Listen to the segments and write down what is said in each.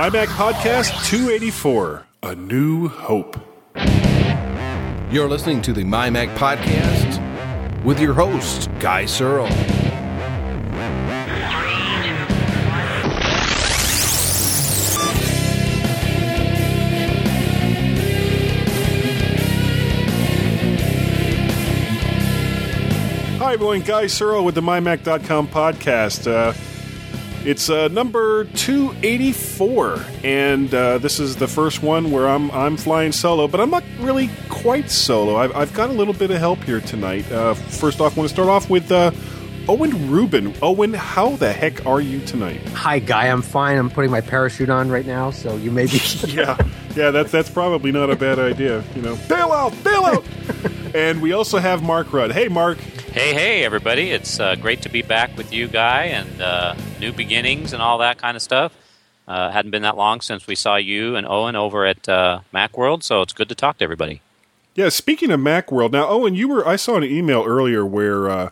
My Mac Podcast 284 A New Hope. You're listening to the MyMac Podcast with your host, Guy Serle. Hi, everyone. Guy Serle with the MyMac.com podcast. Uh, it's uh, number 284, and uh, this is the first one where I'm, I'm flying solo, but I'm not really quite solo. I've, I've got a little bit of help here tonight. Uh, first off, I want to start off with uh, Owen Rubin. Owen, how the heck are you tonight? Hi, Guy. I'm fine. I'm putting my parachute on right now, so you may be. yeah, yeah, that's that's probably not a bad idea. You know, bail out, bail out. and we also have Mark Rudd. Hey, Mark. Hey, hey, everybody! It's uh, great to be back with you, Guy, and uh, new beginnings and all that kind of stuff. Uh, hadn't been that long since we saw you and Owen over at uh, MacWorld, so it's good to talk to everybody. Yeah, speaking of MacWorld, now Owen, you were I saw an email earlier where uh,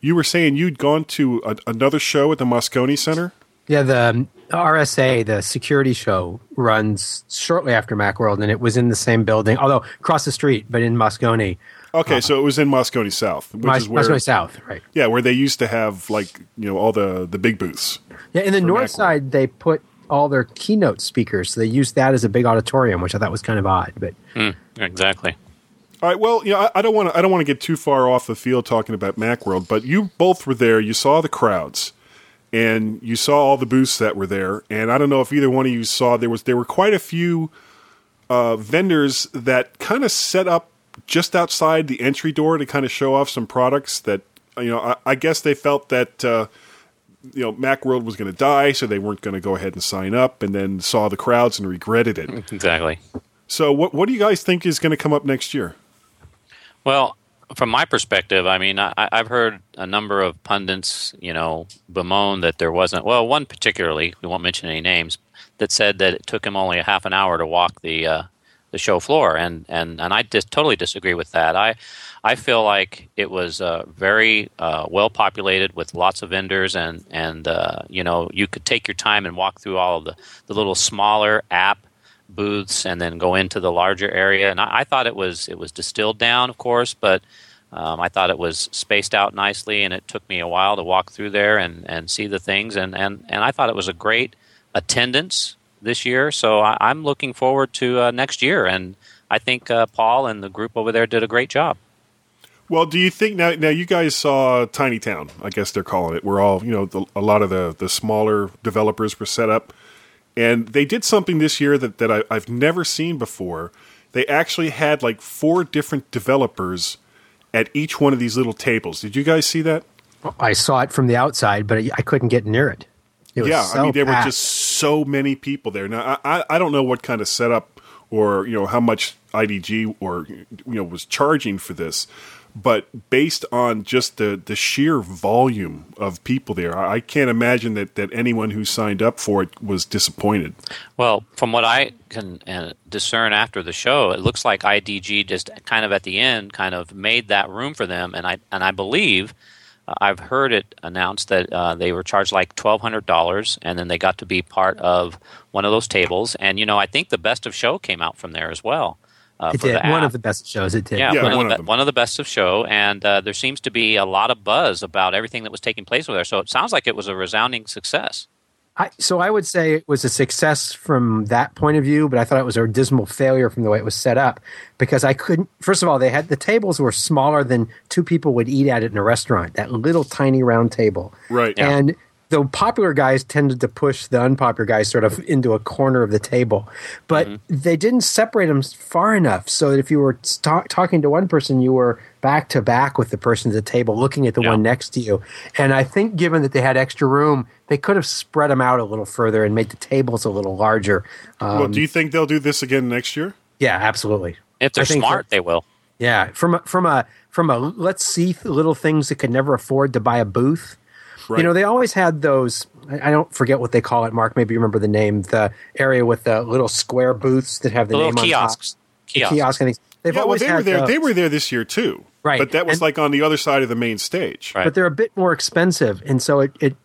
you were saying you'd gone to a, another show at the Moscone Center. Yeah, the RSA, the security show, runs shortly after MacWorld, and it was in the same building, although across the street, but in Moscone. Okay, uh, so it was in Moscone South, which Mos- is where Moscone South, right? Yeah, where they used to have like you know all the the big booths. Yeah, in the north Macworld. side, they put all their keynote speakers, so they used that as a big auditorium, which I thought was kind of odd. But Hmm, exactly. All right. Well, you know, I, I don't want to. I don't want to get too far off the field talking about MacWorld, but you both were there. You saw the crowds, and you saw all the booths that were there. And I don't know if either one of you saw there was there were quite a few uh, vendors that kind of set up just outside the entry door to kind of show off some products that you know. I, I guess they felt that. Uh, you know, MacWorld was going to die, so they weren't going to go ahead and sign up, and then saw the crowds and regretted it. Exactly. So, what what do you guys think is going to come up next year? Well, from my perspective, I mean, I, I've heard a number of pundits, you know, bemoan that there wasn't. Well, one particularly, we won't mention any names, that said that it took him only a half an hour to walk the uh, the show floor, and and and I totally disagree with that. I I feel like it was uh, very uh, well populated with lots of vendors, and and uh, you know, you could take your time and walk through all of the the little smaller app booths and then go into the larger area. And I, I thought it was it was distilled down, of course, but um, I thought it was spaced out nicely. And it took me a while to walk through there and, and see the things. And, and, and I thought it was a great attendance this year. So I, I'm looking forward to uh, next year. And I think uh, Paul and the group over there did a great job. Well, do you think now? Now you guys saw Tiny Town, I guess they're calling it. We're all you know, the, a lot of the the smaller developers were set up, and they did something this year that that I, I've never seen before. They actually had like four different developers at each one of these little tables. Did you guys see that? I saw it from the outside, but I couldn't get near it. It was yeah, so I mean there were just so many people there. Now I, I I don't know what kind of setup or you know how much IDG or you know was charging for this, but based on just the the sheer volume of people there, I, I can't imagine that that anyone who signed up for it was disappointed. Well, from what I can uh, discern after the show, it looks like IDG just kind of at the end kind of made that room for them, and I and I believe I've heard it announced that uh, they were charged like twelve hundred dollars, and then they got to be part of one of those tables. And you know, I think the best of show came out from there as well. Uh, It for did the one app. of the best shows. It did. Yeah, Yeah, one, one of of the, them. one of the best of show, and uh, there seems to be a lot of buzz about everything that was taking place over there. So it sounds like it was a resounding success. I, so I would say it was a success from that point of view, but I thought it was a dismal failure from the way it was set up because I couldn't. First of all, they had the tables were smaller than two people would eat at it in a restaurant. That little tiny round table, Right. Yeah. And the popular guys tended to push the unpopular guys sort of into a corner of the table, but mm-hmm. they didn't separate them far enough so that if you were ta- talking to one person, you were back to back with the person at the table, looking at the Yeah. one next to you. And I think, given that they had extra room, they could have spread them out a little further and made the tables a little larger. Um, well, do you think they'll do this again next year? yeah, absolutely. If they're smart, that- they will. Yeah, from a, from a from a let's see th- little things that could never afford to buy a booth. Right. You know, they always had those. I I don't forget what they call it. Mark, maybe you remember the name. The area with the little square booths that have the, The little name kiosks. on top. The Kiosks. kiosk and things. They've yeah, well, they were there. those. They were there this year too, Right. But that was And- like on the other side of the main stage. Right. but they're a bit more expensive, and so it, it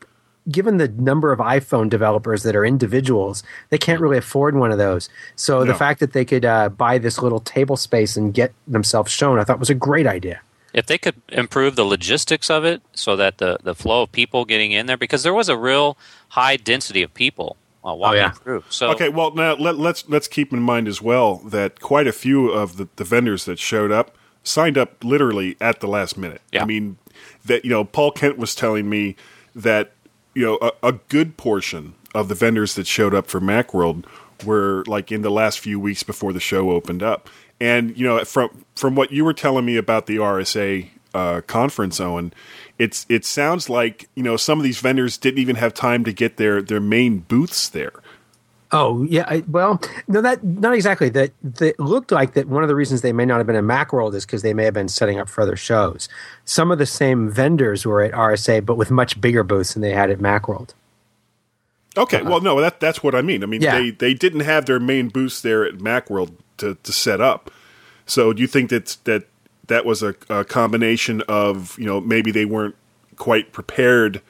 given the number of iPhone developers that are individuals, they can't really afford one of those. So the fact that they could uh, buy this little table space and get themselves shown, I thought was a great idea. if they could improve the logistics of it so that the, the flow of people getting in there because there was a real high density of people uh, walking yeah. through so Okay, well now let, let's let's keep in mind as well that quite a few of the, the vendors that showed up signed up literally at the last minute. Yeah. I mean that you know Paul Kent was telling me that you know a, a good portion of the vendors that showed up for MacWorld were like in the last few weeks before the show opened up. And you know from from what you were telling me about the RSA uh, conference, Owen, it's it sounds like you know some of these vendors didn't even have time to get their their main booths there. Oh yeah, I, well, no, that not exactly. That that looked like that. One of the reasons they may not have been in MacWorld is because they may have been setting up for other shows. Some of the same vendors were at RSA, but with much bigger booths than they had at MacWorld. Okay, uh-huh. well, no, that that's what I mean. I mean, Yeah. they they didn't have their main booths there at MacWorld to, to set up. So, do you think that that that was a, a combination of you know maybe they weren't quite prepared,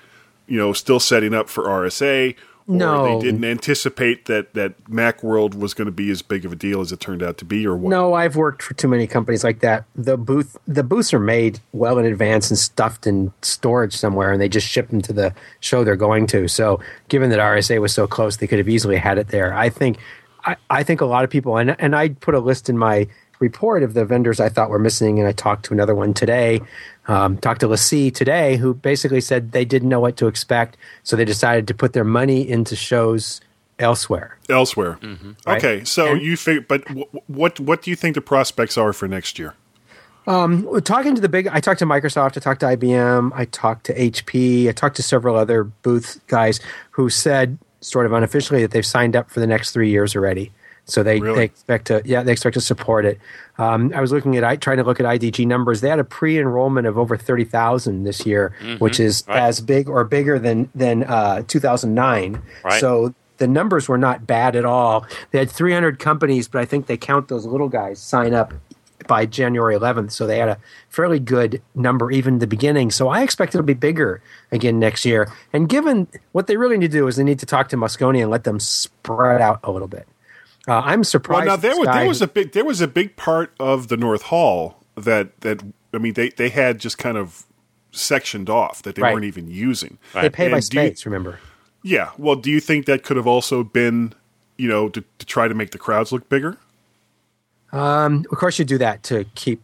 you know, still setting up for RSA, No. they didn't anticipate that that MacWorld was going to be as big of a deal as it turned out to be, or what? No, I've worked for too many companies like that. The booth, the booths are made well in advance and stuffed in storage somewhere, and they just ship them to the show they're going to. So, given that RSA was so close, they could have easily had it there. I think, I, I think a lot of people, and and I put a list in my report of the vendors I thought were missing, and I talked to another one today. Um, talked to LaCie today, who basically said they didn't know what to expect, so they decided to put their money into shows elsewhere. elsewhere. Right. Okay, so And- you think, but wh- what what do you think the prospects are for next year? Well, talking to the big i talked to microsoft i talked to ibm i talked to hp i talked to several other booth guys who said sort of unofficially that they've signed up for the next three years already so they, Really? they expect to yeah they expect to support it um, i was looking at i trying to look at idg numbers they had a pre-enrollment of over 30000 this year which is right. as big or bigger than than uh, 2009 Right. so the numbers were not bad at all they had 300 companies but i think they count those little guys sign up by January 11th. So they had a fairly good number even the beginning. So I expect it'll be bigger again next year. And given what they really need to do is they need to talk to Moscone and let them spread out a little bit. Uh, I'm surprised. Well, surprised. now there was there was a big there was a big part of the North Hall that that I mean they they had just kind of sectioned off that they Right. weren't even using. they pay by And do you- remember? yeah. Well, do you think that could have also been you know to, to try to make the crowds look bigger? Um, Of course, you do that to keep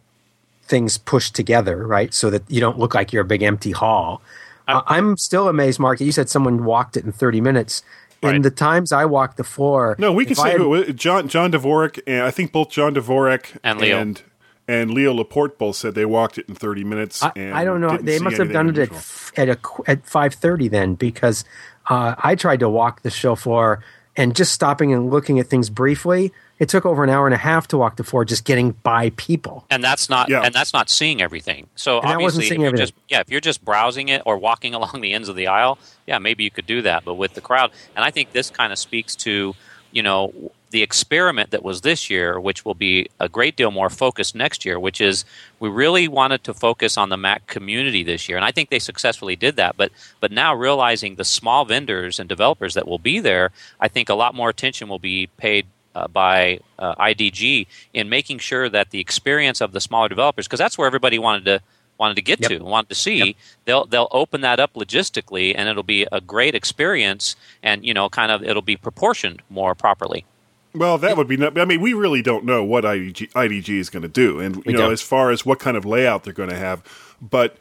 things pushed together, right? So that you don't look like you're a big empty hall. Uh, I'm still amazed, Mark, you said someone walked it in 30 minutes. In the times I walked the floor, No, we can say had- who. John John Dvorak and I think both John Dvorak And Leo. and, and Leo Laporte both said they walked it in thirty minutes. I, and I don't know. didn't They must have anything done it at at a at five thirty then, because uh, I tried to walk the show floor and just stopping and looking at things briefly. It took over an hour and a half to walk the floor, just getting by people. and that's not Yeah. and that's not seeing everything. So And that wasn't obviously, seeing if you're everything. just yeah, if you're just browsing it or walking along the ends of the aisle, yeah, maybe you could do that. But with the crowd, and I think this kind of speaks to you know the experiment that was this year, which will be a great deal more focused next year. Which is we really wanted to focus on the Mac community this year, and I think they successfully did that. But but now realizing the small vendors and developers that will be there, I think a lot more attention will be paid uh, by uh, IDG in making sure that the experience of the smaller developers, because that's where everybody wanted to wanted to get Yep. to, wanted to see. They'll they'll open that up logistically, and it'll be a great experience, and you know, kind of it'll be proportioned more properly. Well, that would be. I mean, we really don't know what IDG, IDG is going to do, and you We know, don't. as far as what kind of layout they're going to have. But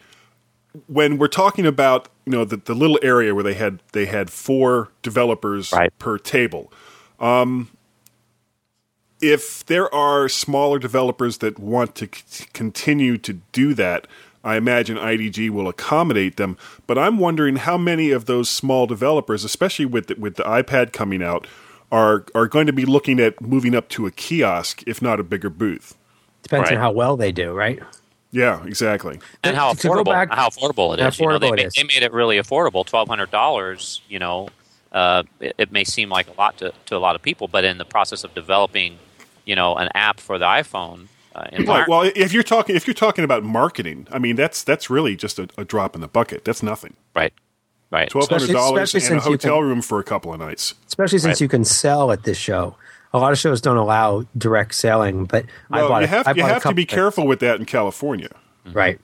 when we're talking about you know the, the little area where they had they had four developers Right. per table. Um, if there are smaller developers that want to c- continue to do that, I imagine IDG will accommodate them. But I'm wondering how many of those small developers, especially with the, with the iPad coming out, are are going to be looking at moving up to a kiosk, if not a bigger booth. Depends Right. on how well they do, right? Yeah, exactly. and how affordable back- how affordable it how is. you know, they, it made, is. they made it really affordable. Twelve hundred dollars. You know, uh, it, it may seem like a lot to, to a lot of people, but in the process of developing, you know, an app for the iPhone uh, Right. Well, if you're talking if you're talking about marketing, I mean that's that's really just a, a drop in the bucket. That's nothing. right, Right. twelve hundred dollars especially and a hotel can- room for a couple of nights. especially since Right. you can sell at this show. A lot of shows don't allow direct selling, but I Well, bought. you have I you bought a have to be things. careful with that in California right?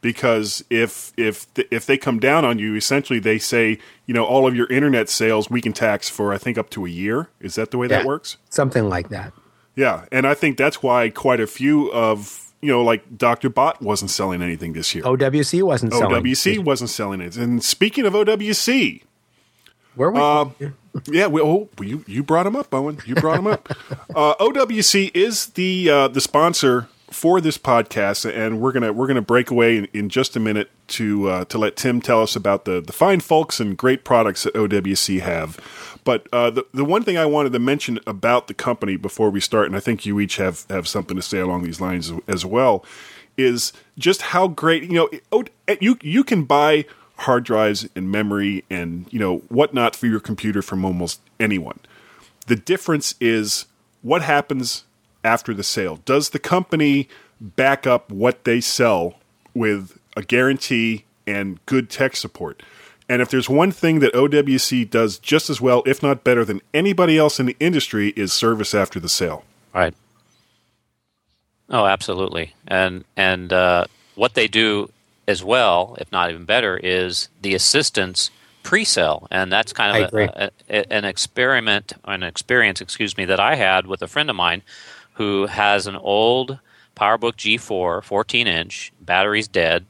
because if if th- if they come down on you, essentially they say you know all of your internet sales we can tax for I think up to a year. Is that the way that works? Something like that. Yeah, and I think that's why quite a few of you know like Dr. Bott wasn't selling anything this year. OWC wasn't selling. OWC wasn't selling it. And speaking of OWC, Where we? Uh, yeah, we, oh, you you brought him up, Owen. You brought him up. uh, OWC is the uh, the sponsor for this podcast, and we're gonna we're gonna break away in, in just a minute to uh, to let Tim tell us about the the fine folks and great products that OWC have. But uh, the the one thing I wanted to mention about the company before we start, and I think you each have have something to say along these lines as, well, is just how great you know you you can buy hard drives and memory and you know whatnot for your computer from almost anyone. The difference is what happens after the sale. Does the company back up what they sell with a guarantee and good tech support? And if there's one thing that OWC does just as well, if not better than anybody else in the industry, is service after the sale. Right. Oh, absolutely. And and uh, what they do as well, if not even better, is the assistance pre-sale, and that's kind of a, a, an experiment, an experience, excuse me, that I had with a friend of mine who has an old PowerBook G4, 14 inch, battery's dead,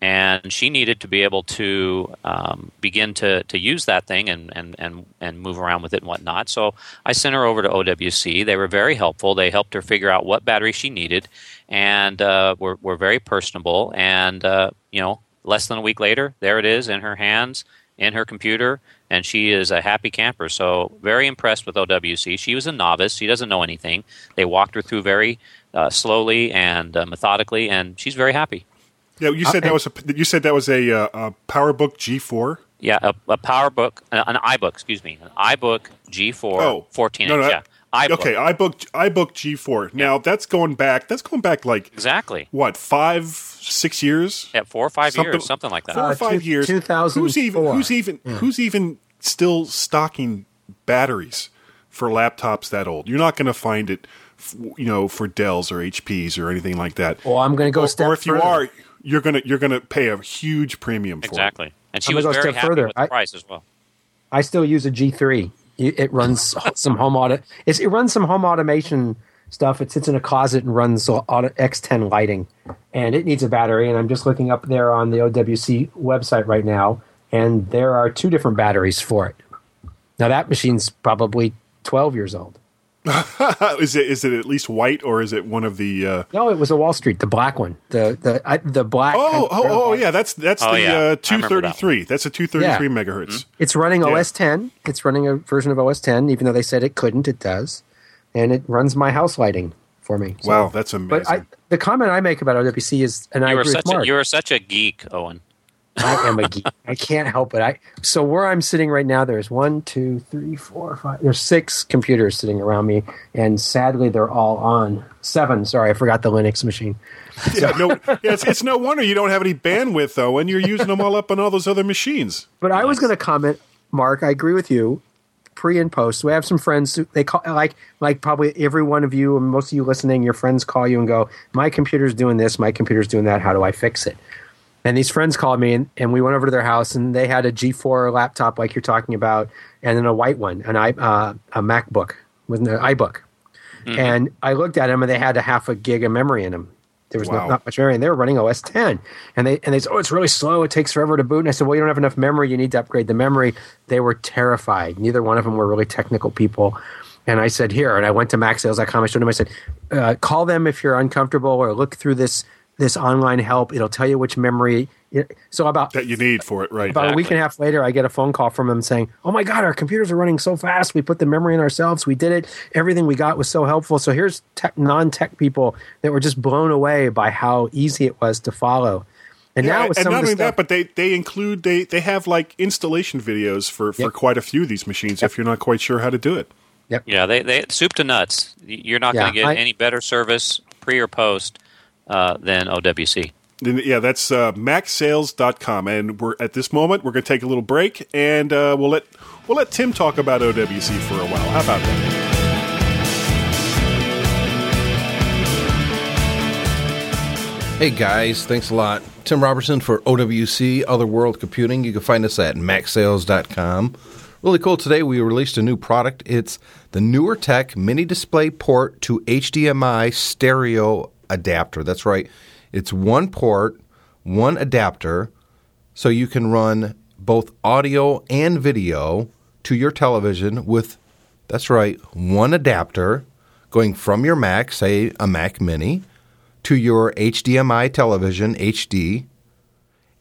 and she needed to be able to um, begin to, to use that thing and, and, and, and move around with it and whatnot. So I sent her over to OWC. They were very helpful. They helped her figure out what battery she needed and uh, were, were very personable. And, uh, you know, less than a week later, there it is in her hands, in her computer, and she is a happy camper. So very impressed with OWC. She was a novice. She doesn't know anything. They walked her through very uh, slowly and uh, methodically, and she's very happy. Yeah, you said that was a you said that was a, uh, a PowerBook G4. Yeah, a, a PowerBook, uh, an iBook, excuse me, an iBook G4, Oh, 14 no, inch. no, yeah, iBook. Okay, iBook iBook G4. Now that's going back. That's going back like exactly. what five, six years, Yeah, four or five Something- years, something like that. four or Uh, five two- years. 2004. Who's even who's even who's even still stocking batteries for laptops that old? You're not going to find it, f- you know, for Dells or HPs or anything like that. well, I'm going to go or, a step or if you are, you're gonna you're gonna pay a huge premium for it. exactly. And she I'm was go a very step happy further. with the I- price as well. I still use a G3. It it runs some home auto. It's, it runs some home automation stuff. It sits in a closet and runs auto, X10 lighting, and it needs a battery. And I'm just looking up there on the OWC website right now, and there are two different batteries for it. Now that machine's probably 12 years old. is it is it at least white or is it one of the? Uh, No, it was a Wall Street, the black one, the the I, the black. oh oh oh yeah, that's that's Oh, the yeah. Uh, remember two that. That's a two thirty three Yeah. megahertz. It's running Yeah. OS 10. It's running a version of OS 10, even though they said it couldn't. It does, and it runs my house lighting for me. So- Wow, that's amazing. But I, the comment I make about OWC is, and I You were agree such with a, Mark. you were such a geek, Owen. I am a geek. I can't help it. I so where I'm sitting right now, there's one, two, three, four, five. There's six computers sitting around me, and sadly, they're all on seven. Sorry, I forgot the Linux machine. yeah, no, yeah, it's, it's no wonder you don't have any bandwidth though, and you're using them all up on all those other machines. But I was going to comment, Mark. I agree with you. Pre and post. We have some friends. Who, they call like like probably every one of you and most of you listening. Your friends call you and go, "My computer's doing this. My computer's doing that. How do I fix it?" And these friends called me, and, and we went over to their house, and they had a G4 laptop like you're talking about, and then a white one, an i uh, a MacBook with an iBook. And I looked at them, and they had a half a gig of memory in them. There was Wow. not, not much memory, and they were running OS 10. And they and they said, "Oh, it's really slow. It takes forever to boot." And I said, "Well, you don't have enough memory. You need to upgrade the memory." They were terrified. Neither one of them were really technical people. And I said, "Here." And I went to MacSales.com. I showed them. I said, uh, "Call them if you're uncomfortable, or look through this this online help. It'll tell you which memory." So about that you need for it, right? about a week and a half later, I get a phone call from them saying, "Oh my God, our computers are running so fast. We put the memory in ourselves. We did it. Everything we got was so helpful." So here's tech, non-tech people that were just blown away by how easy it was to follow. And Yeah, now with and some not of the only stuff, that, but they they include they they have like installation videos for for Yep. quite a few of these machines. If you're not quite sure how to do it, Yeah, they, they soup to nuts. You're not Yeah, going to get I- any better service pre or post uh, than OWC. Yeah, that's uh, macsales.com. And we're at this moment we're going to take a little break, and uh, we'll let we'll let Tim talk about OWC for a while. How about that? Hey guys, thanks a lot. Tim Robertson for OWC Other World Computing. You can find us at macsales.com. Really cool. Today we released a new product. It's the NewerTech Mini Display Port to HDMI Stereo Adapter. That's right. It's one port, one adapter, so you can run both audio and video to your television with, that's right, one adapter going from your Mac, say a Mac Mini, to your HDMI television, HD,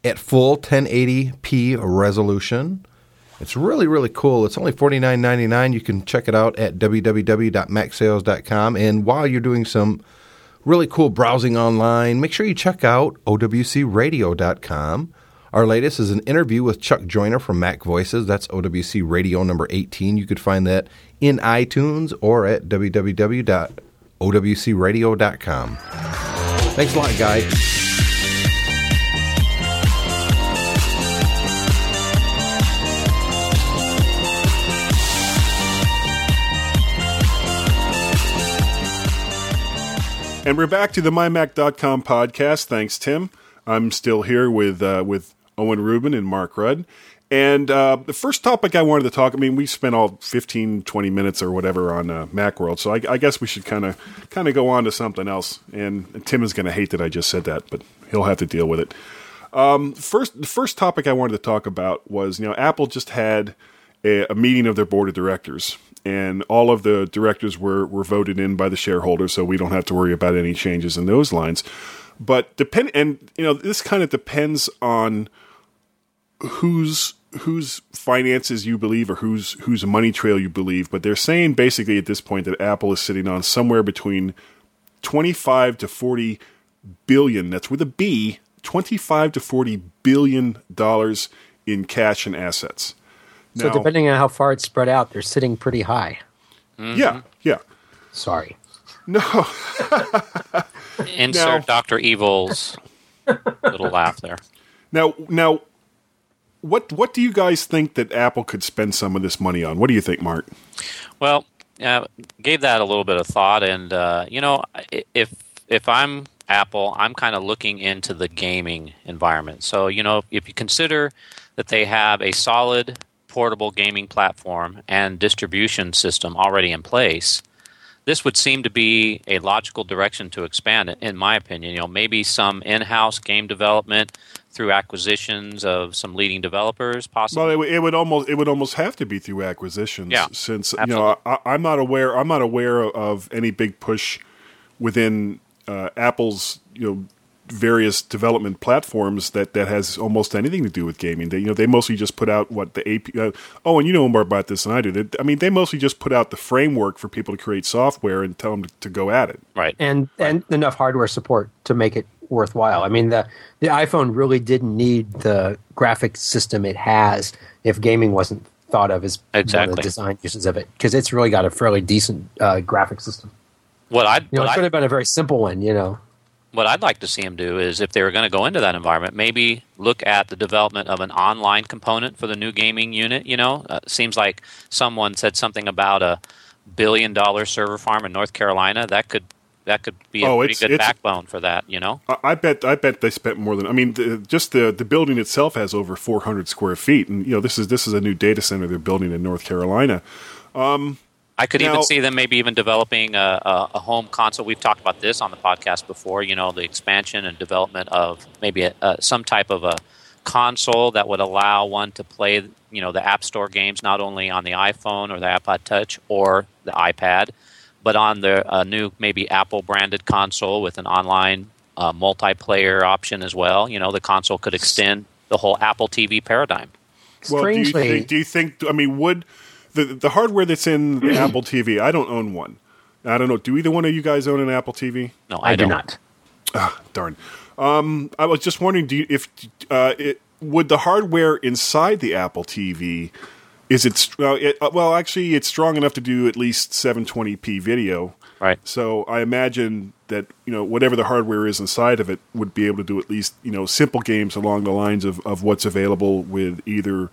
at full 1080p resolution. It's really, really cool. It's only $49.99. You can check it out at www.macsales.com. And while you're doing some really cool browsing online, make sure you check out owcradio.com. Our latest is an interview with Chuck Joiner from Mac Voices. That's OWC Radio number 18. You could find that in iTunes or at www.owcradio.com. Thanks a lot, guys. And we're back to the MyMac.com podcast. Thanks, Tim. I'm still here with uh, with Owen Rubin and Mark Rudd. And uh, the first topic I wanted to talk, I mean, we spent all 15, 20 minutes or whatever on uh, Macworld, so I, I guess we should kind of kind of go on to something else. And, Tim is going to hate that I just said that, but he'll have to deal with it. Um, first, the first topic I wanted to talk about was, you know, Apple just had a, a meeting of their board of directors, and all of the directors were were voted in by the shareholders, so we don't have to worry about any changes in those lines. But depend, and you know, this kind of depends on whose whose finances you believe or whose whose money trail you believe. But they're saying basically at this point that Apple is sitting on somewhere between twenty five to forty billion. That's with a B. Twenty five to forty billion dollars in cash and assets. So Now- depending on how far it's spread out, they're sitting pretty high. Yeah, yeah. Sorry. No, Insert Now- Doctor Evil's little laugh there. now, now, what what do you guys think that Apple could spend some of this money on? What do you think, Mark? Well, uh, gave that a little bit of thought, and uh, you know, if if I'm Apple, I'm kind of looking into the gaming environment. So you know, if you consider that they have a solid portable gaming platform and distribution system already in place, this would seem to be a logical direction to expand it, in my opinion. You know, maybe some in-house game development through acquisitions of some leading developers, possibly. Well, it, would- it would almost it would almost have to be through acquisitions. Yeah, since you know I, I'm not aware I'm not aware of any big push within uh, Apple's you know various development platforms that, that has almost anything to do with gaming. They you know they mostly just put out what the AP. Uh, oh, and you know more about this than I do. They, I mean, they mostly just put out the framework for people to create software and tell them to, to go at it. right. and and enough hardware support to make it worthwhile. I mean, the the iPhone really didn't need the graphic system it has if gaming wasn't thought of as one of Exactly. the design uses of it because it's really got a fairly decent uh, graphic system. What I'd, You know, it I- could have been a very simple one. You know, what I'd like to see them do is if they were going to go into that environment, maybe look at the development of an online component for the new gaming unit. You know, uh, seems like someone said something about a billion dollar server farm in North Carolina. That could that could be a Oh, pretty it's- good it's- backbone for that. You know, I, I bet I bet they spent more than I mean the, just the the building itself has over 400 square feet, and you know this is this is a new data center they're building in North Carolina. I could Now- even see them maybe even developing a, a, a home console. We've talked about this on the podcast before. You know, the expansion and development of maybe a, a, some type of a console that would allow one to play, you know, the App Store games not only on the iPhone or the iPod Touch or the iPad, but on the uh, new maybe Apple branded console with an online uh, multiplayer option as well. You know, the console could extend the whole Apple TV paradigm. Well, do you, think, do you think? I mean, would the the hardware that's in the Apple TV? I don't own one. I don't know. Do either one of you guys own an Apple TV? No, I, I, do don't. not. Ah, darn. Um, I was just wondering, do you, if uh, it, would the hardware inside the Apple TV Is it, str- well, it uh, well? Actually, it's strong enough to do at least 720p video. Right. So I imagine that you know whatever the hardware is inside of it would be able to do at least you know simple games along the lines of, of what's available with either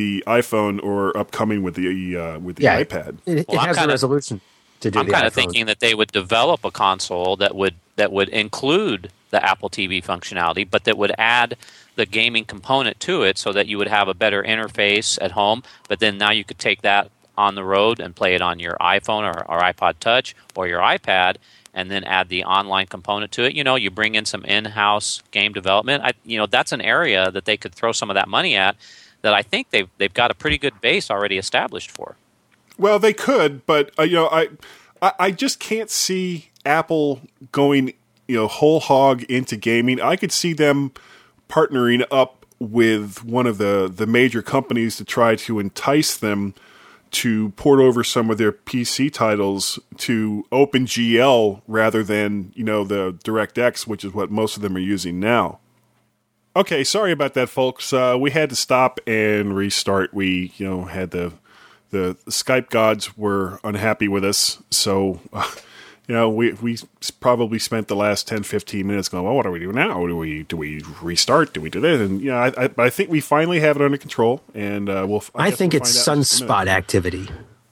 the iPhone or upcoming with the uh, with the Yeah, iPad. It, it Well, I'm has the kinda- resolution to do I'm kind of thinking that they would develop a console that would that would include the Apple TV functionality, but that would add the gaming component to it, so that you would have a better interface at home. But then now you could take that on the road and play it on your iPhone or, or iPod Touch or your iPad, and then add the online component to it. You know, you bring in some in-house game development. I, you know, that's an area that they could throw some of that money at. That I think they've they've got a pretty good base already established for. Well, they could, but uh, you know, I, I I just can't see Apple going you know whole hog into gaming. I could see them partnering up with one of the the major companies to try to entice them to port over some of their PC titles to OpenGL rather than you know the DirectX, which is what most of them are using now. Okay, sorry about that, folks. Uh, we had to stop and restart. We, you know, had the the Skype gods were unhappy with us, so uh, you know we we probably spent the last 10, 15 minutes going, well, what do we do now? Do we do we restart? Do we do this? And you know, I, I, I think we finally have it under control, and uh, we'll. I guess think we'll it's find out in just a minute. sunspot activity.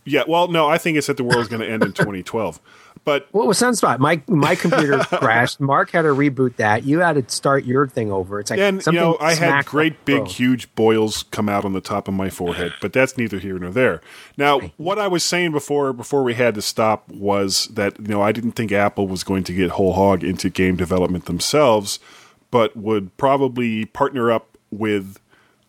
Yeah, well, no, I think it's that the world's going to end in 2012. But What was sunspot? My my computer crashed. Mark had to reboot that. You had to start your thing over. It's like and you know I had great big huge boils come out on the top of my forehead, but that's neither here nor there. Now, what I was saying before before we had to stop was that you know I didn't think Apple was going to get whole hog into game development themselves, but would probably partner up with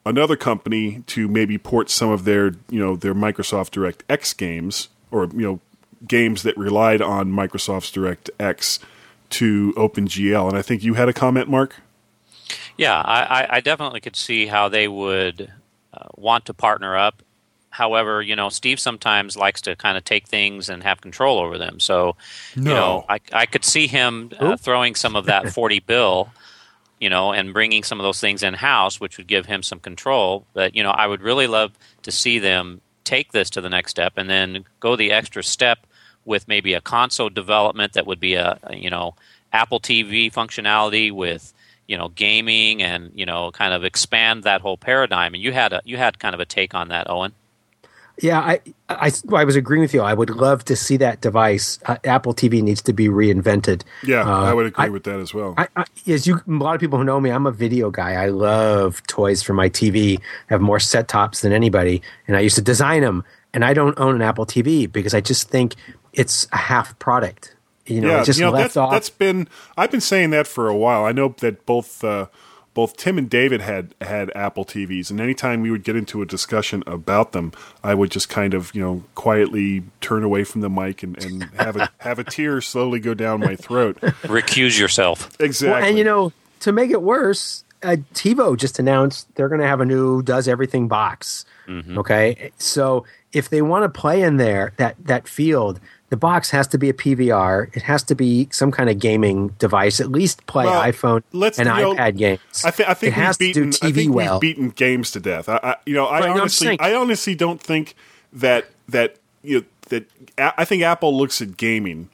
another company to maybe port some of their you know their Microsoft Direct X games or you know games that relied on Microsoft's Direct X to OpenGL. And I think you had a comment, Mark. Yeah, I, I- I definitely could see how they would uh, want to partner up. However, you know, Steve sometimes likes to kind of take things and have control over them. So, you No. know, I, I could see him uh, throwing some of that 40 bill, you know, and bringing some of those things in house, which would give him some control. But, you know, I would really love to see them take this to the next step and then go the extra step with maybe a console development that would be a, you know, Apple TV functionality with you know gaming and you know kind of expand that whole paradigm and you had a you had kind of a take on that Owen Yeah, I, I I was agreeing with you. I would love to see that device. Uh, Apple TV needs to be reinvented. Yeah, Uh, I would agree I- with that as well. I, I, as you, a lot of people who know me, I'm a video guy. I love toys for my TV. I have more set tops than anybody, and I used to design them. And I don't own an Apple TV because I just think it's a half product. You know, yeah, it just you know left that's, off. that's been I've been saying that for a while. I know that both uh, both Tim and David had had Apple TVs, and anytime we would get into a discussion about them, I would just kind of you know quietly turn away from the mic and, and have a have a tear slowly go down my throat. recuse yourself Exactly. Well, and you know, to make it worse, uh, TiVo just announced they're going to have a new does everything box. Okay, so if they want to play in there that that field, the box has to be a PVR. It has to be some kind of gaming device. At least play Well, iPhone let's- and you know, iPad games. I, th- I think it has we've beaten. to do I TV think well. we've beaten games to death. I, I you know, I Right, honestly, saying- I honestly don't think that that you know, that I think Apple looks at gaming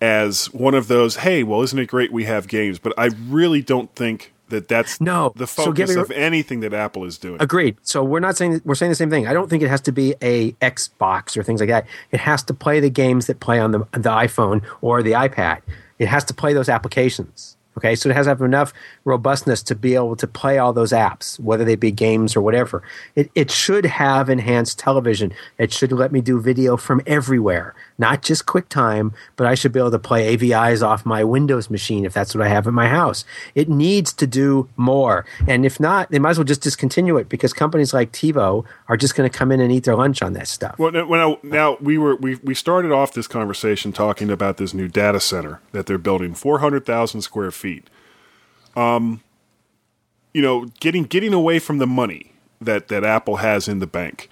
as one of those. Hey, well, isn't it great we have games? But I really don't think that that's No, the so focus me- of anything that Apple is doing. Agreed. So we're not saying we're saying the same thing. I don't think it has to be a Xbox or things like that. It has to play the games that play on the the iPhone or the iPad. It has to play those applications. Okay, so it has to have enough robustness to be able to play all those apps, whether they be games or whatever. It, it should have enhanced television. It should let me do video from everywhere, not just QuickTime, but I should be able to play AVIs off my Windows machine if that's what I have in my house. It needs to do more. And if not, they might as well just discontinue it because companies like TiVo are just going to come in and eat their lunch on that stuff. Well, now, now, we were we we started off this conversation talking about this new data center that they're building, four hundred thousand square feet. Um, you know, getting getting away from the money that that Apple has in the bank.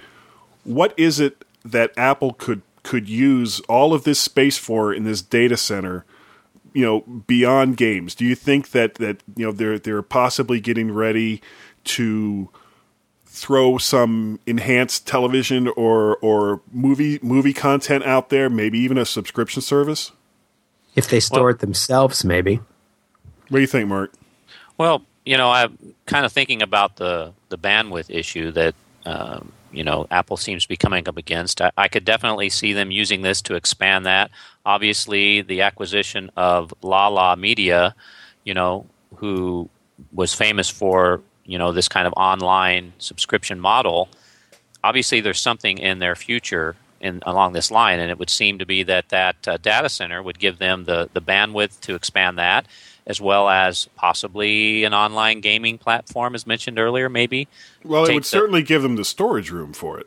What is it that Apple could could use all of this space for in this data center? You know, beyond games. Do you think that that you know they're they're possibly getting ready to throw some enhanced television or or movie movie content out there, maybe even a subscription service? If they store Well- it themselves, maybe. What do you think, Mark? Well, you know, I'm kind of thinking about the the bandwidth issue that um, you know Apple seems to be coming up against. I, I could definitely see them using this to expand that. Obviously, the acquisition of Lala Media, you know, who was famous for you know this kind of online subscription model. Obviously, there's something in their future in along this line, and it would seem to be that that uh, data center would give them the the bandwidth to expand that as well as possibly an online gaming platform, as mentioned earlier, maybe. Well, it would the- certainly give them the storage room for it.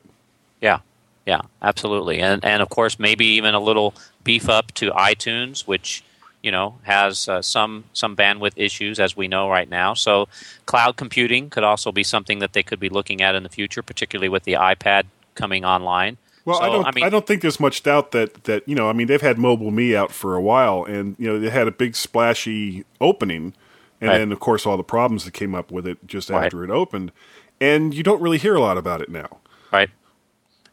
Yeah, yeah, absolutely, and and of course maybe even a little beef up to iTunes, which you know has uh, some some bandwidth issues as we know right now. So cloud computing could also be something that they could be looking at in the future, particularly with the iPad coming online. Well, So, I don't. I, I don't think there's much doubt that that you know. I mean, they've had Mobile Me out for a while, and you know they had a big splashy opening, and Right. then of course all the problems that came up with it just Right. after it opened, and you don't really hear a lot about it now. right?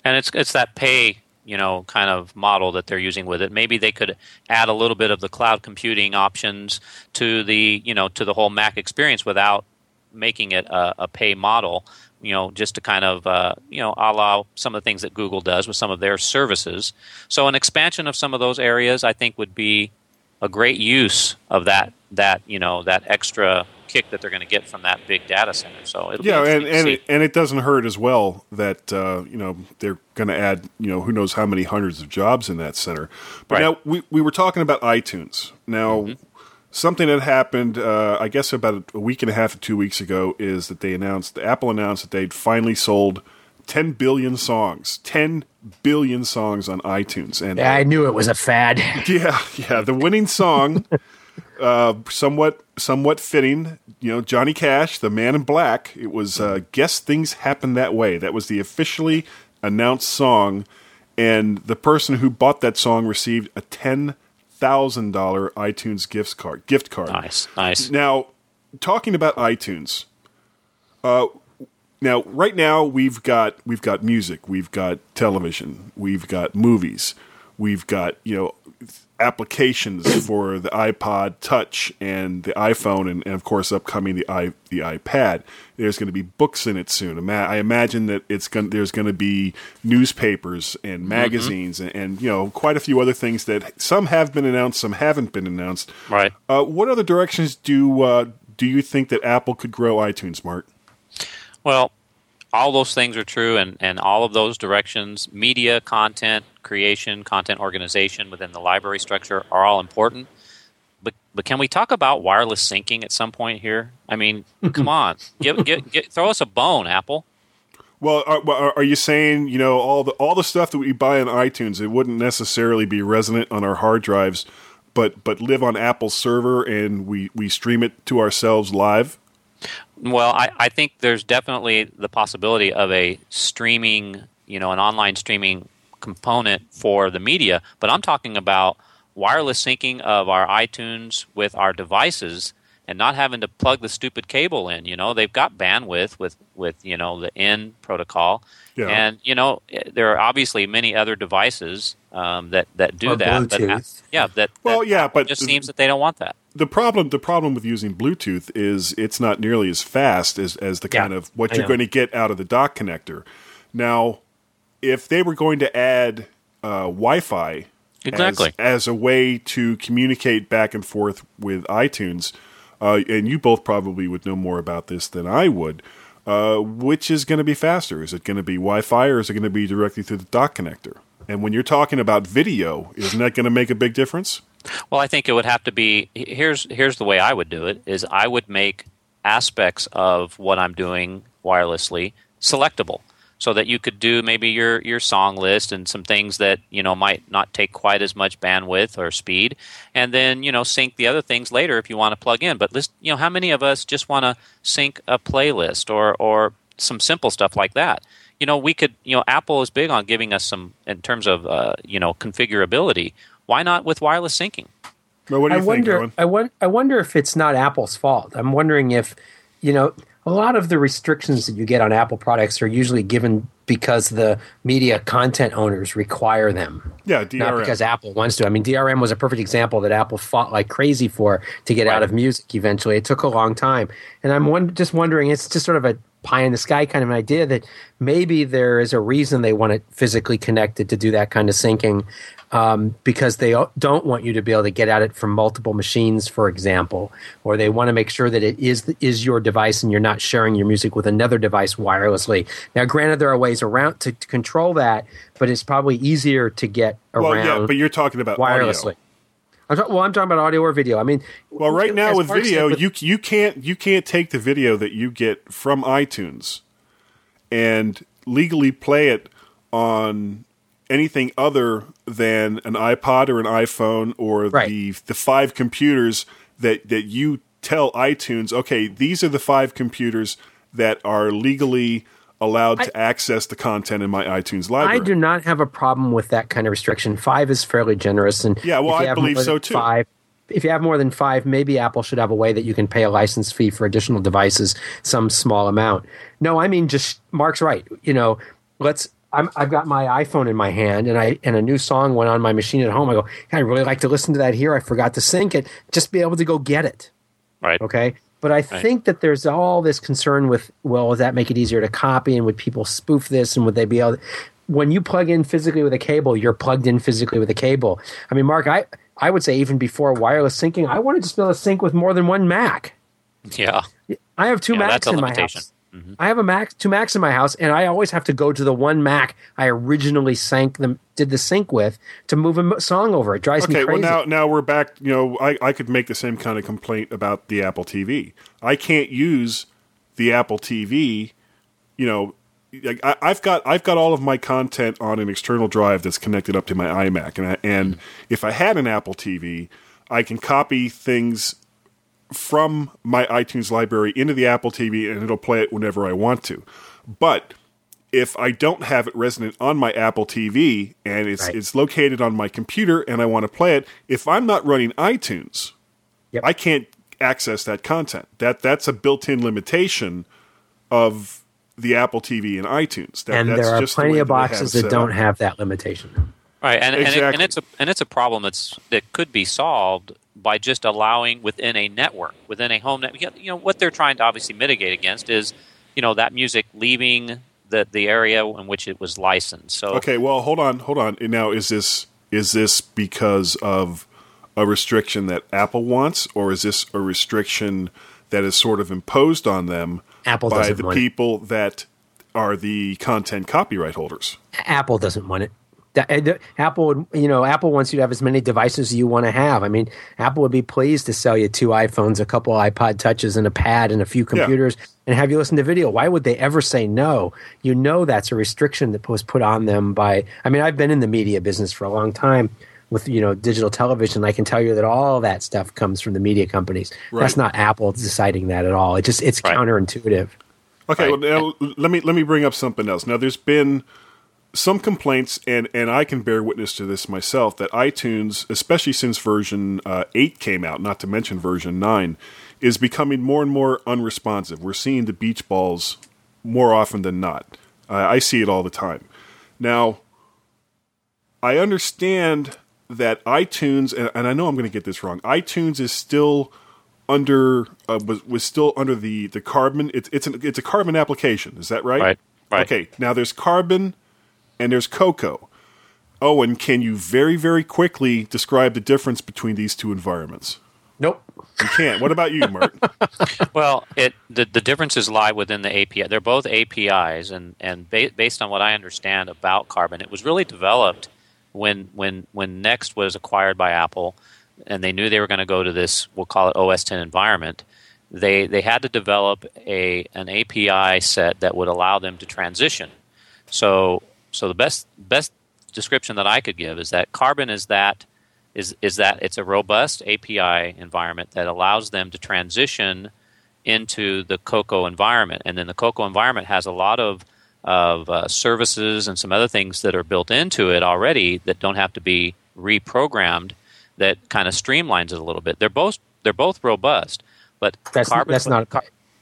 And it's it's that pay you know kind of model that they're using with it. Maybe they could add a little bit of the cloud computing options to the you know to the whole Mac experience without making it a, a pay model. You know, just to kind of uh, you know allow some of the things that Google does with some of their services. So an expansion of some of those areas, I think, would be a great use of that that you know that extra kick that they're going to get from that big data center. So it'll Yeah, and and it, and it doesn't hurt as well that uh, you know they're going to add you know who knows how many hundreds of jobs in that center. But Right. now we we were talking about iTunes. Now something that happened, uh, I guess about a week and a half or two weeks ago, is that they announced Apple announced that they'd finally sold 10 billion songs, 10 billion songs on iTunes, and I knew it was a fad. yeah, yeah. The winning song, uh, somewhat, somewhat fitting. You know, Johnny Cash, the Man in Black. It was uh, "Guess Things Happen That Way." That was the officially announced song, and the person who bought that song received a ten thousand dollar iTunes gift card. Gift card. Nice, nice. Now, talking about iTunes, uh, now right now we've got we've got music, we've got television, we've got movies, we've got you know applications for the iPod Touch and the iPhone, and, and of course upcoming the i the iPad. There's going to be books in it soon. I imagine that it's going there's going to be newspapers and magazines and, and you know quite a few other things that some have been announced, some haven't been announced. Right. Uh, what other directions do uh, do you think that Apple could grow iTunes, Mark? Well, all those things are true, and, and all of those directions, media, content creation, content organization within the library structure are all important. But, but can we talk about wireless syncing at some point here? I mean, come on, give, give, give, throw us a bone, Apple. Well, are, are are you saying you know all the all the stuff that we buy on iTunes? It wouldn't necessarily be resonant on our hard drives, but but live on Apple's server and we we stream it to ourselves live. Well, I, I think there's definitely the possibility of a streaming, you know, an online streaming component for the media, but I'm talking about wireless syncing of our iTunes with our devices and not having to plug the stupid cable in. You know, they've got bandwidth with, with you know, the N protocol. Yeah. And, you know, there are obviously many other devices um, that, that do Or that. But, yeah, that, Well, that yeah, but- it just seems that they don't want that. The problem the problem with using Bluetooth is it's not nearly as fast as as the Yeah, kind of what I you're know. going to get out of the dock connector. Now, if they were going to add uh, Wi-Fi Exactly. as, as a way to communicate back and forth with iTunes, uh, and you both probably would know more about this than I would. Uh, which is going to be faster? Is it going to be Wi-Fi or is it going to be directly through the dock connector? And when you're talking about video, isn't that going to make a big difference? Well, I think it would have to be here's here's the way I would do it is I would make aspects of what I'm doing wirelessly selectable so that you could do maybe your your song list and some things that you know might not take quite as much bandwidth or speed and then you know sync the other things later if you want to plug in but list you know how many of us just want to sync a playlist or or some simple stuff like that you know we could you know apple is big on giving us some in terms of uh, you know configurability why not with wireless syncing Well, what do I think, wonder. Owen? I, won- I wonder if it's not Apple's fault. I'm wondering if, you know, a lot of the restrictions that you get on Apple products are usually given because the media content owners require them. Yeah, DRM. Not because Apple wants to. I mean, DRM was a perfect example that Apple fought like crazy for to get right. out of music eventually. It took a long time. And I'm one, just wondering, it's just sort of a pie in the sky kind of an idea that maybe there is a reason they want it physically connected to do that kind of syncing um, because they don't want you to be able to get at it from multiple machines, for example, or they want to make sure that it is is your device and you're not sharing your music with another device wirelessly. Now, granted, there are ways around to, to control that, but it's probably easier to get around. Well, yeah, but you're talking about wirelessly. Audio. I'm talk, well, I'm talking about audio or video. I mean, well, right now with video, with, you you can't you can't take the video that you get from iTunes and legally play it on anything other than an iPod or an iPhone or right. the the five computers that that you tell iTunes, okay, these are the five computers that are legally allowed I, to access the content in my iTunes library. I do not have a problem with that kind of restriction. Five is fairly generous, and yeah, well, I believe so too. Five, if you have more than five, maybe Apple should have a way that you can pay a license fee for additional devices, some small amount. No, I mean just Mark's right. You know, let's i have got my iPhone in my hand, and I and a new song went on my machine at home. I go, I really like to listen to that here. I forgot to sync it. Just be able to go get it. Right. Okay. But I right. think that there's all this concern with, well, does that make it easier to copy, and would people spoof this, and would they be able? To, when you plug in physically with a cable, you're plugged in physically with a cable. I mean, Mark, I I would say even before wireless syncing, I wanted to be able to sync with more than one Mac. Yeah. I have two yeah, Macs in my house. Mm-hmm. I have a Mac, two Macs in my house, and I always have to go to the one Mac I originally sank them, did the sync with to move a song over. It drives okay, me crazy. well now now we're back. You know, I, I could make the same kind of complaint about the Apple TV. I can't use the Apple TV. You know, I, have got I've got all of my content on an external drive that's connected up to my iMac, and I, and if I had an Apple TV, I can copy things from my iTunes library into the Apple TV and it'll play it whenever I want to. But if I don't have it resident on my Apple TV and it's right. it's located on my computer and I want to play it, if I'm not running iTunes, yep. I can't access that content. That that's a built-in limitation of the Apple TV and iTunes. That, and there are plenty the of boxes that don't up. have that limitation. Right, and, exactly. and, it, and, it's a and it's a problem that's that could be solved by just allowing within a network, within a home network. You know what they're trying to obviously mitigate against is, you know, that music leaving the the area in which it was licensed. So okay, well, hold on, hold on. Now, is this is this because of a restriction that Apple wants, or is this a restriction that is sort of imposed on them Apple by the people that are the content copyright holders? Apple doesn't want it. Uh, Apple would, you know, Apple wants you to have as many devices as you want to have. I mean, Apple would be pleased to sell you two iPhones, a couple iPod touches, and a pad, and a few computers, yeah. and have you listen to video. Why would they ever say no? You know, that's a restriction that was put on them by. I mean, I've been in the media business for a long time with you know digital television. I can tell you that all that stuff comes from the media companies. Right. That's not Apple deciding that at all. It just it's right. counterintuitive. Okay, right. well, now, let me let me bring up something else. Now, there's been some complaints, and, and I can bear witness to this myself, that iTunes, especially since version uh, 8 came out, not to mention version 9, is becoming more and more unresponsive. We're seeing the beach balls more often than not. Uh, I see it all the time. Now, I understand that iTunes, and, and I know I'm going to get this wrong, iTunes is still under uh, was was still under the the carbon. It's it's an, it's a carbon application. Is that right? Right. Right. Okay. Now there's carbon and there's Cocoa. Oh, and can you very, very quickly describe the difference between these two environments? Nope. You can't. What about you, Mert? well, it the, the differences lie within the API. They're both APIs, and and ba- based on what I understand about Carbon, it was really developed when when when NeXT was acquired by Apple, and they knew they were going to go to this we'll call it OS 10 environment. They they had to develop a an API set that would allow them to transition. So so the best best description that I could give is that Carbon is that is is that it's a robust API environment that allows them to transition into the Cocoa environment, and then the Cocoa environment has a lot of of uh, services and some other things that are built into it already that don't have to be reprogrammed. That kind of streamlines it a little bit. They're both they're both robust, but that's Carbon that's not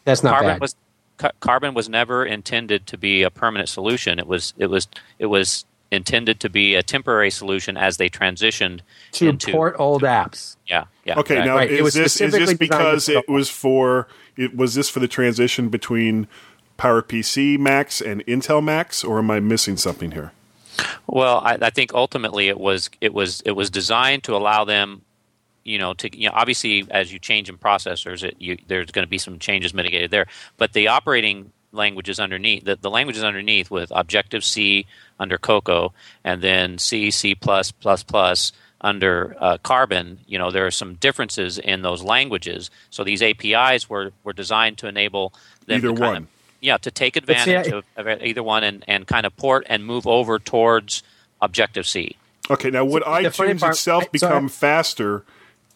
that's not Carbon bad. was ca- Carbon was never intended to be a permanent solution. It was it was it was intended to be a temporary solution as they transitioned to into port old apps. yeah yeah Okay, exactly. now Right, it is was this is this because it was for it was this for the transition between PowerPC Macs and Intel Macs, or am I missing something here? Well, I, I think ultimately it was it was it was designed to allow them, you know, to you know obviously as you change in processors, it, you, there's going to be some changes mitigated there. But the operating languages underneath the, the languages underneath with Objective C under Cocoa and then C C plus plus plus under uh, Carbon, you know, there are some differences in those languages. So these APIs were were designed to enable them Either to one. Of, yeah, to take see, advantage I- of, of either one and, and kind of port and move over towards Objective C. Okay, now would the funny iTunes part- itself become I- faster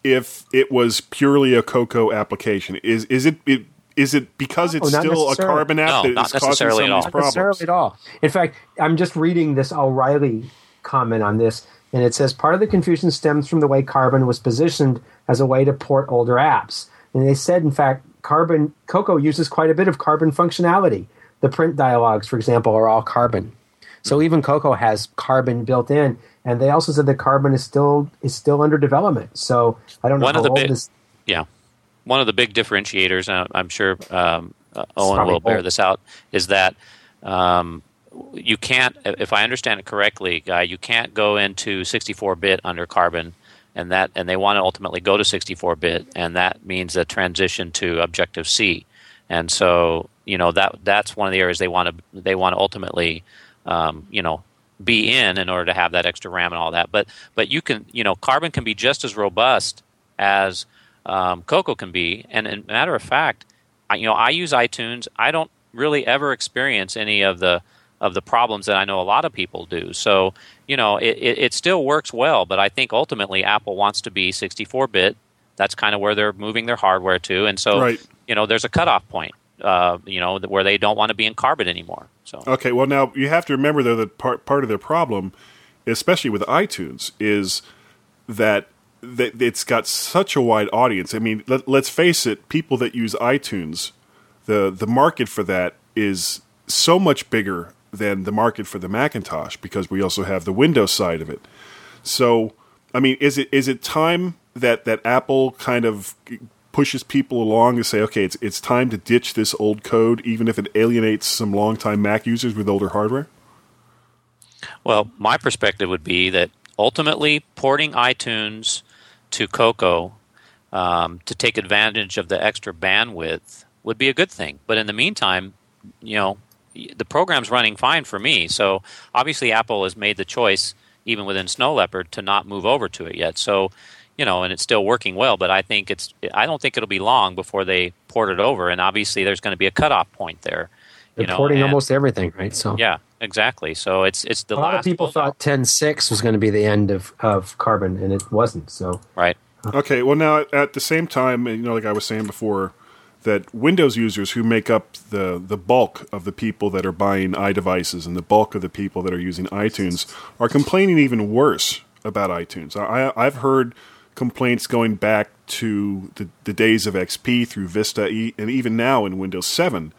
if it was purely a Cocoa application? Is is it, it is it because it's oh, not still a. Carbon app No, that not is causing necessarily some at of these all. Not necessarily problems? at all. In fact, I'm just reading this O'Reilly comment on this, and it says part of the confusion stems from the way Carbon was positioned as a way to port older apps. And they said, in fact, Carbon Cocoa uses quite a bit of Carbon functionality. The print dialogues, for example, are all Carbon. So even Cocoa has Carbon built in, and they also said that Carbon is still is still under development. So I don't know One of the big- this. Yeah, one of the big differentiators, and I'm sure um, uh, Owen will bear old. this out, is that um, you can't, if I understand it correctly, Guy, you can't go into 64-bit under Carbon, and that, and they want to ultimately go to 64-bit, and that means a transition to Objective C, and so you know that that's one of the areas they want to they want to ultimately, um, you know. Be in in order to have that extra RAM and all that, but but you can you know Carbon can be just as robust as um, Cocoa can be. And, and matter of fact, I, you know, I use iTunes. I don't really ever experience any of the of the problems that I know a lot of people do. So you know, it, it, it still works well. But I think ultimately Apple wants to be 64 bit. That's kind of where they're moving their hardware to. And so Right. you know, there's a cutoff point. Uh, you know, where they don't want to be in Carbon anymore. So Okay, well now you have to remember though that part part of their problem, especially with iTunes, is that that it's got such a wide audience. I mean, let, let's face it, people that use iTunes, the the market for that is so much bigger than the market for the Macintosh because we also have the Windows side of it. So, I mean, is it is it time that that Apple kind of pushes people along to say, okay, it's it's time to ditch this old code, even if it alienates some longtime Mac users with older hardware? Well, my perspective would be that ultimately porting iTunes to Cocoa um, to take advantage of the extra bandwidth would be a good thing. But in the meantime, you know, the program's running fine for me. So obviously, Apple has made the choice, even within Snow Leopard, to not move over to it yet. So, you know, and it's still working well. But I think it's, I don't think it'll be long before they port it over. And obviously, there's going to be a cutoff point there. They're You know, porting and- almost everything, right? So Yeah, exactly. So it's it's the a lot of people thought 10.6 was going to be the end of, of Carbon, and it wasn't. So right. Uh, okay, well now at the same time, you know, like I was saying before, that Windows users who make up the the bulk of the people that are buying iDevices and the bulk of the people that are using iTunes are complaining even worse about iTunes. I, I've heard complaints going back to the, the days of XP through Vista and even now in Windows 7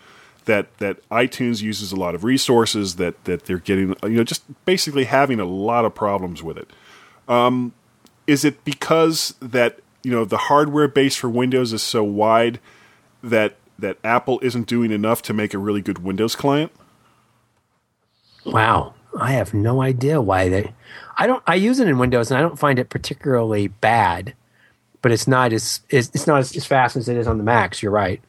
that that iTunes uses a lot of resources that that they're getting you know just basically having a lot of problems with it um, is it because that you know the hardware base for Windows is so wide that that Apple isn't doing enough to make a really good Windows client? Wow, I have no idea why they. I don't. I use it in Windows, and I don't find it particularly bad. But it's not as it's, it's not as, as fast as it is on the Macs. You're right.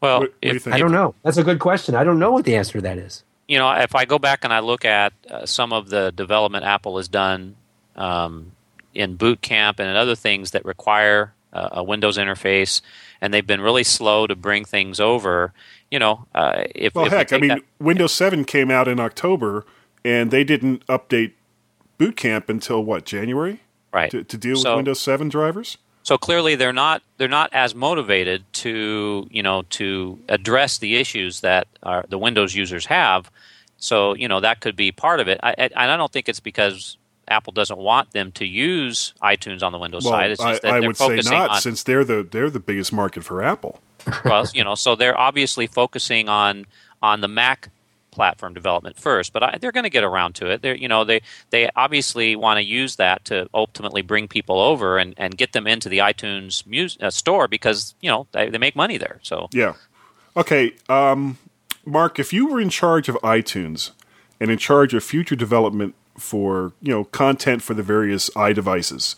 Well, What- what do you if, think? I don't know. That's a good question. I don't know what the answer to that is. you know, if I go back and I look at uh, some of the development Apple has done um, in Boot Camp and in other things that require uh, a Windows interface, and they've been really slow to bring things over. You know, uh, if Well, if heck, I mean, that- Windows 7 came out in October, and they didn't update Boot Camp until what January right to, to deal So- with Windows 7 drivers. So clearly, they're not they're not as motivated to you know to address the issues that are, the Windows users have. So you know that could be part of it. I, I, and I don't think it's because Apple doesn't want them to use iTunes on the Windows Well, side. It's I, just that I they're would say not, on since they're the they're the biggest market for Apple. well, you know, so they're obviously focusing on on the Mac platform development first, but I, they're going to get around to it. They're, you know, they they obviously want to use that to ultimately bring people over and, and get them into the iTunes music, uh, store because you know they, they make money there. So Yeah. Okay, um, Mark, if you were in charge of iTunes and in charge of future development for you know content for the various iDevices,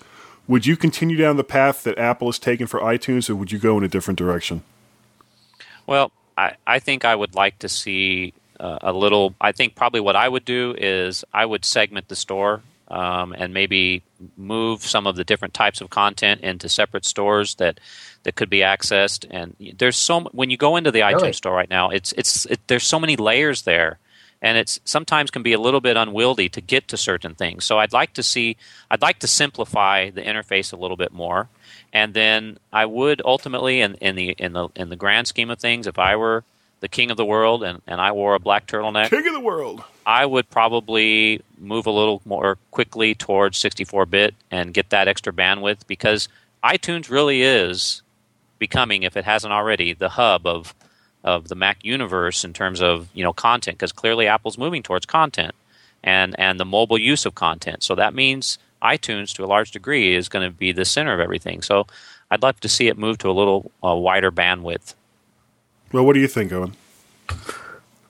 would you continue down the path that Apple has taken for iTunes, or would you go in a different direction? Well, I, I think I would like to see uh, a little. I think probably what I would do is I would segment the store um, and maybe move some of the different types of content into separate stores that that could be accessed. And there's so when you go into the Really? iTunes store right now, it's it's it, there's so many layers there. And it's sometimes can be a little bit unwieldy to get to certain things. So I'd like to see, I'd like to simplify the interface a little bit more, and then I would ultimately, in, in the in the in the grand scheme of things, if I were the king of the world and, and I wore a black turtleneck, King of the world. I would probably move a little more quickly towards 64 bit and get that extra bandwidth because iTunes really is becoming, if it hasn't already, the hub of of the Mac universe in terms of you know content because clearly Apple's moving towards content and and the mobile use of content. So that means iTunes to a large degree is going to be the center of everything. So I'd love to see it move to a little uh, wider bandwidth. Well, what do you think, Owen?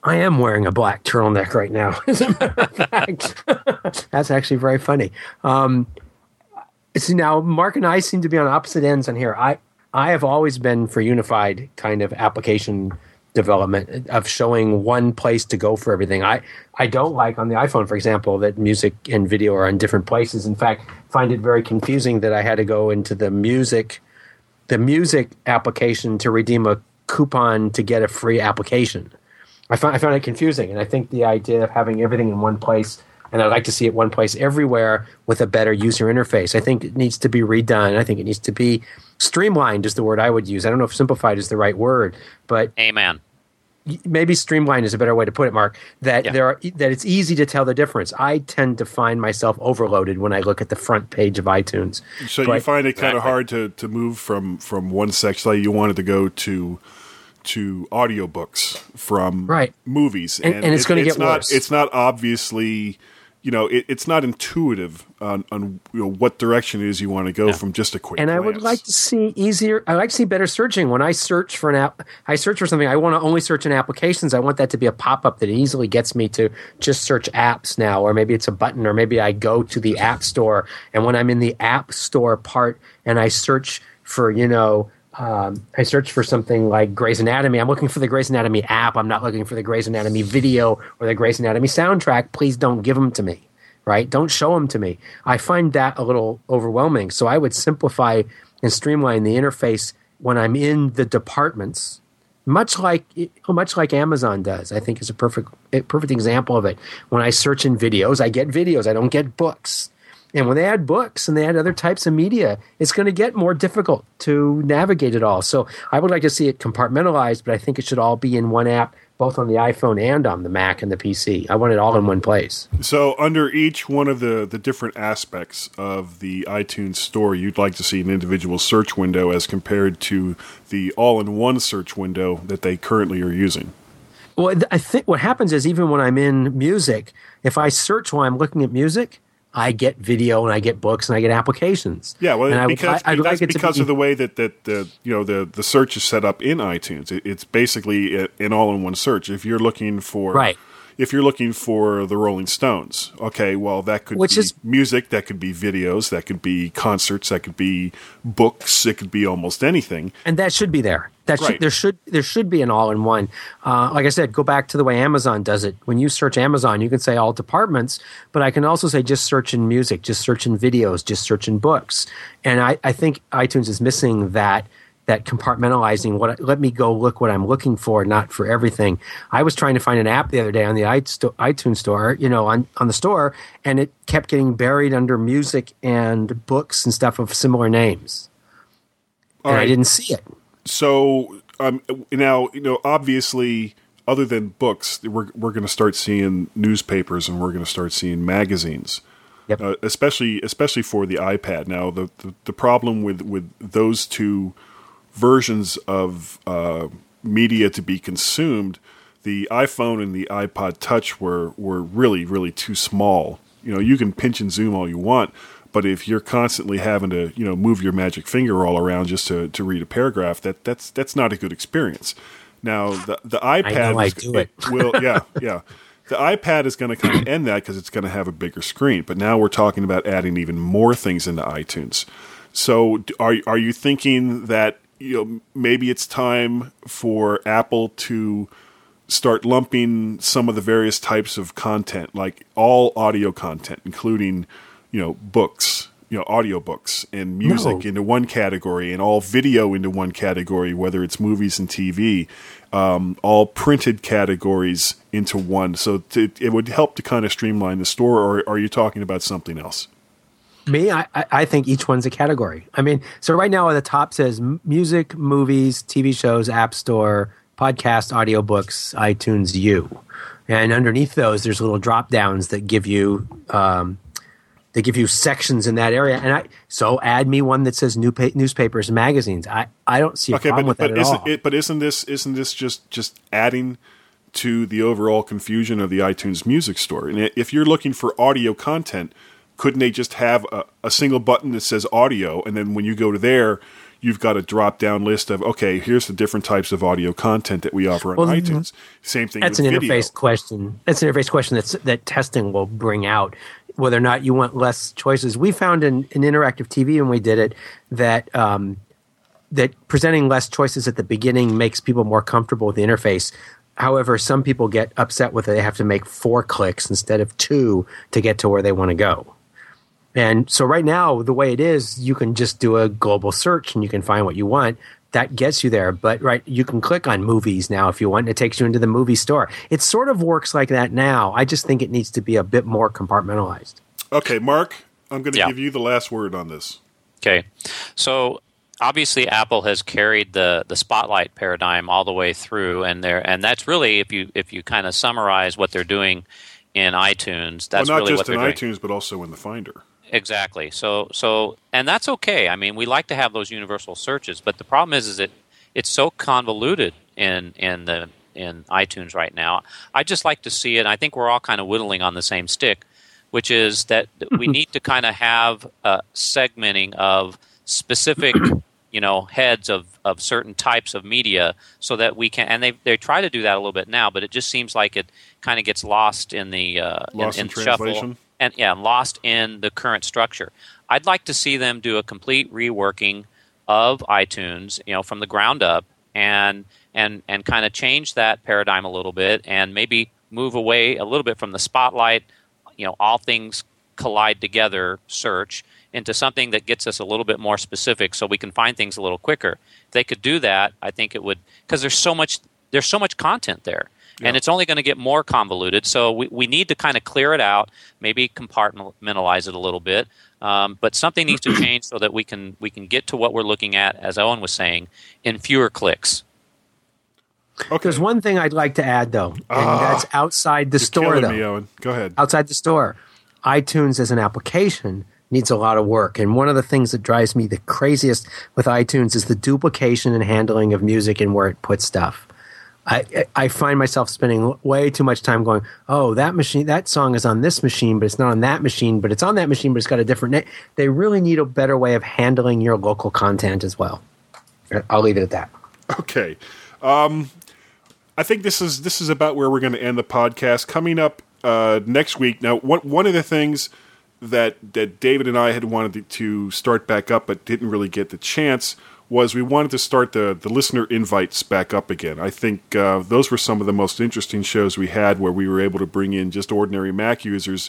I am wearing a black turtleneck right now. As a matter of fact, that's actually very funny. Um, see, now Mark and I seem to be on opposite ends on here. I I have always been for unified kind of application development of showing one place to go for everything. I I don't like on the iPhone, for example, that music and video are on different places. In fact, find it very confusing that I had to go into the music the music application to redeem a coupon to get a free application. I found I found it confusing, and I think the idea of having everything in one place, and I'd like to see it one place everywhere with a better user interface. I think it needs to be redone. I think it needs to be streamlined is the word I would use. I don't know if simplified is the right word, but Amen. maybe streamlined is a better way to put it, Mark. That Yeah. there are that it's easy to tell the difference. I tend to find myself overloaded when I look at the front page of iTunes. So you find it kind of Exactly. hard to, to move from, from one section. Like you wanted to go to to audiobooks from Right. movies, And- and it's gonna get not, worse. It's not obviously, you know, it, it's not intuitive on, on you know, what direction it is you want to go from just a quick. and I would like to see easier. I like to see better searching. When I search for an app, I search for something. I want to only search in applications. I want that to be a pop up that easily gets me to just search apps now, or maybe it's a button, or maybe I go to the app store, and when I'm in the app store part, and I search for you know. Um, I search for something like Grey's Anatomy. I'm looking for the Grey's Anatomy app. I'm not looking for the Grey's Anatomy video or the Grey's Anatomy soundtrack. Please don't give them to me right? Don't show them to me. I find that a little overwhelming. So I would simplify and streamline the interface when I'm in the departments, much like much like Amazon does. I think is a perfect perfect example of it. When I search in videos, I get videos. I don't get books. And when they add books and they add other types of media, it's going to get more difficult to navigate it all. So I would like to see it compartmentalized, but I think it should all be in one app, both on the iPhone and on the Mac and the PC. I want it all in one place. So, under each one of the, the different aspects of the iTunes store, you'd like to see an individual search window as compared to the all in one search window that they currently are using. Well, I think what happens is even when I'm in music, if I search while I'm looking at music, I get video and I get books and I get applications. Yeah, well, and I would- because, I, I'd that's like it because be- of the way that, that the you know the, the search is set up in iTunes. It, it's basically an all in one search. If you're looking for Right. If you're looking for the Rolling Stones, okay, well that could Which be is- music, that could be videos, that could be concerts, that could be books, it could be almost anything. and that should be there. That should, there should there should be an all in one. Uh, like I said, go back to the way Amazon does it. When you search Amazon, you can say all departments, but I can also say just search in music, just search in videos, just search in books. And I, I think iTunes is missing that that compartmentalizing. What let me go look what I'm looking for, not for everything. I was trying to find an app the other day on the iTunes store, you know, on on the store, and it kept getting buried under music and books and stuff of similar names, All and I didn't see it. So um, now you know obviously other than books we're we're going to start seeing newspapers and we're going to start seeing magazines. Yep. Uh, especially especially for the iPad. Now the, the the problem with with those two versions of uh, media to be consumed, the iPhone and the iPod Touch were were really really too small. You know, you can pinch and zoom all you want, but if you're constantly having to you know move your magic finger all around just to, to read a paragraph, that that's that's not a good experience. Now the the iPad I I is- do it. will yeah yeah. The iPad is going to kind of end that because it's going to have a bigger screen. But now we're talking about adding even more things into iTunes. So are are you thinking that you know maybe it's time for Apple to start lumping some of the various types of content, like all audio content, including you know books, you know audiobooks and music No. into one category, and all video into one category, whether it's movies and TV, um, all printed categories into one. So to, it would help to kind of streamline the store. Or are you talking about something else? Me, I, I- think each one's a category. I mean, so right now at the top says music, movies, TV shows, App Store, podcast, audiobooks, iTunes, you. and underneath those there's little drop downs that give you um, they give you sections in that area. And I so add me one that says new pa- newspapers magazines. I, I don't see a Okay, problem but with that but at isn't all. it, but isn't this isn't this just just adding to the overall confusion of the iTunes Music Store? And if you're looking for audio content, couldn't they just have a, a single button that says audio, and then when you go to there, you've got a drop down list of okay, here's the different types of audio content that we offer on Well, iTunes. Same thing. That's an video. interface question. That's an interface question that's that testing will bring out whether or not you want less choices. We found in, in interactive TV when we did it that um, that presenting less choices at the beginning makes people more comfortable with the interface. However, some people get upset with it. They have to make four clicks instead of two to get to where they want to go. And so right now, the way it is, you can just do a global search and you can find what you want. That gets you there. But right, you can click on movies now if you want. And it takes you into the movie store. It sort of works like that now. I just think it needs to be a bit more compartmentalized. Okay, Mark, I'm going to Yeah. give you the last word on this. Okay, so obviously Apple has carried the the spotlight paradigm all the way through, and there and that's really if you if you kind of summarize what they're doing in iTunes, that's well, not really what just they're in doing. iTunes, but also in the Finder. Exactly. So so and that's okay. I mean, we like to have those universal searches, but the problem is is that it's so convoluted in in the in iTunes right now. I just like to see it. I think we're all kind of whittling on the same stick, which is that we need to kind of have a segmenting of specific, you know, heads of of certain types of media so that we can and they they try to do that a little bit now, but it just seems like it kind of gets lost in the uh, Lost in in, in shuffle translation? And yeah, lost in the current structure. I'd like to see them do a complete reworking of iTunes, you know, from the ground up, and and and kind of change that paradigm a little bit, and maybe move away a little bit from the spotlight, you know, all things collide together search into something that gets us a little bit more specific, so we can find things a little quicker. If they could do that, I think it would because there's so much there's so much content there and it's only going to get more convoluted. So we, we need to kind of clear it out, maybe compartmentalize it a little bit. Um, but something needs to change so that we can we can get to what we're looking at, as Owen was saying, in fewer clicks. Okay, There's one thing I'd like to add, though, and that's outside the You're store, though. me, Owen. Go ahead. outside the store. iTunes as an application needs a lot of work. And one of the things that drives me the craziest with iTunes is the duplication and handling of music and where it puts stuff. I, I find myself spending way too much time going, oh, that machine, that song is on this machine, but it's not on that machine, but it's on that machine, but it's got a different name. They really need a better way of handling your local content as well. I'll leave it at that. Okay. Um, I think this is this is about where we're going to end the podcast. Coming up uh, next week. Now, one one of the things that that David and I had wanted to, to start back up, but didn't really get the chance, was we wanted to start the the listener invites back up again. I think uh, those were some of the most interesting shows we had, where we were able to bring in just ordinary Mac users.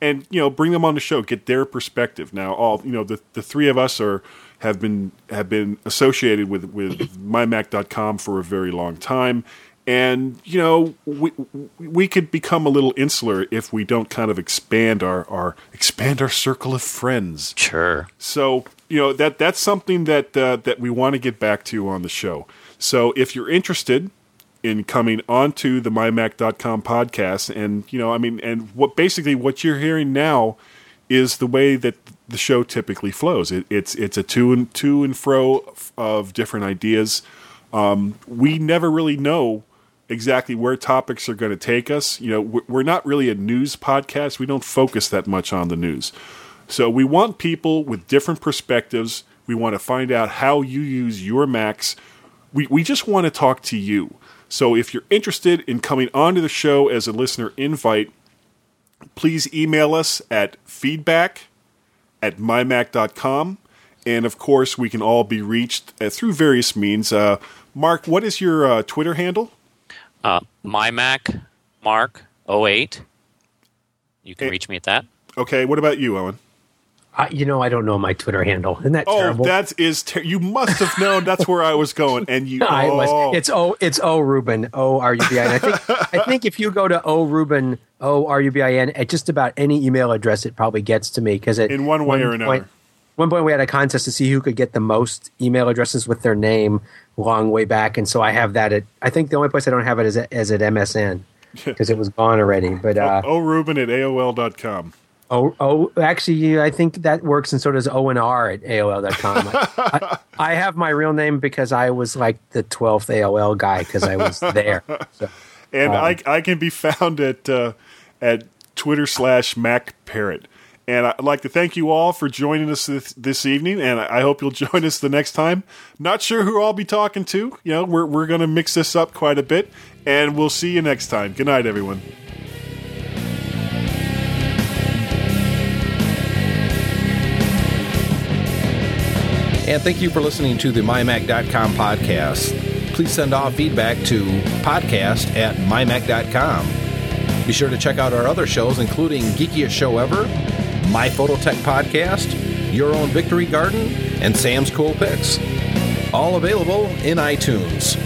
And you know, bring them on the show, get their perspective. Now, all you know, the, the three of us are have been have been associated with with mymac.com for a very long time and you know we we could become a little insular if we don't kind of expand our our expand our circle of friends Sure. so you know that that's something that uh, that we want to get back to on the show so if you're interested in coming onto the mymac.com podcast and you know i mean and what basically what you're hearing now is the way that the show typically flows. It, it's it's a to and to and fro of different ideas. Um, we never really know exactly where topics are going to take us. You know, we're not really a news podcast. We don't focus that much on the news. So we want people with different perspectives. We want to find out how you use your Macs. We, we just want to talk to you. So if you're interested in coming onto the show as a listener invite, please email us at feedback at mymac.com. And of course, we can all be reached uh, through various means. Uh, Mark, what is your uh, Twitter handle? Uh, mymac Mark 08. You can Hey. reach me at that. Okay, what about you, Owen? I, you know, I don't know my Twitter handle. Isn't that Oh, terrible? that is ter- you must have known that's where I was going, and you. I oh. was. It's O. It's O Rubin. O R U B I N. I think. I think if you go to O Rubin O R U B I N at just about any email address, it probably gets to me because In one way or another. One point we had a contest to see who could get the most email addresses with their name long way back, and so I have that at. I think the only place I don't have it is at, is at MSN because it was gone already. But uh, oh, Rubin at AOL.com. Oh, oh, actually, I think that works, and so does O and R at AOL.com. I, I, I have my real name because I was like the twelfth AOL guy because I was there. So, And Um, I, I can be found at uh, at Twitter slash Mac Parrot. And I'd like to thank you all for joining us this, this evening, and I hope you'll join us the next time. Not sure who I'll be talking to. You know, we're we're going to mix this up quite a bit, and we'll see you next time. Good night, everyone. And thank you for listening to the MyMac.com podcast. Please send off feedback to podcast at MyMac.com. Be sure to check out our other shows, including Geekiest Show Ever, My Phototech Podcast, Your Own Victory Garden, and Sam's Cool Picks. All available in iTunes.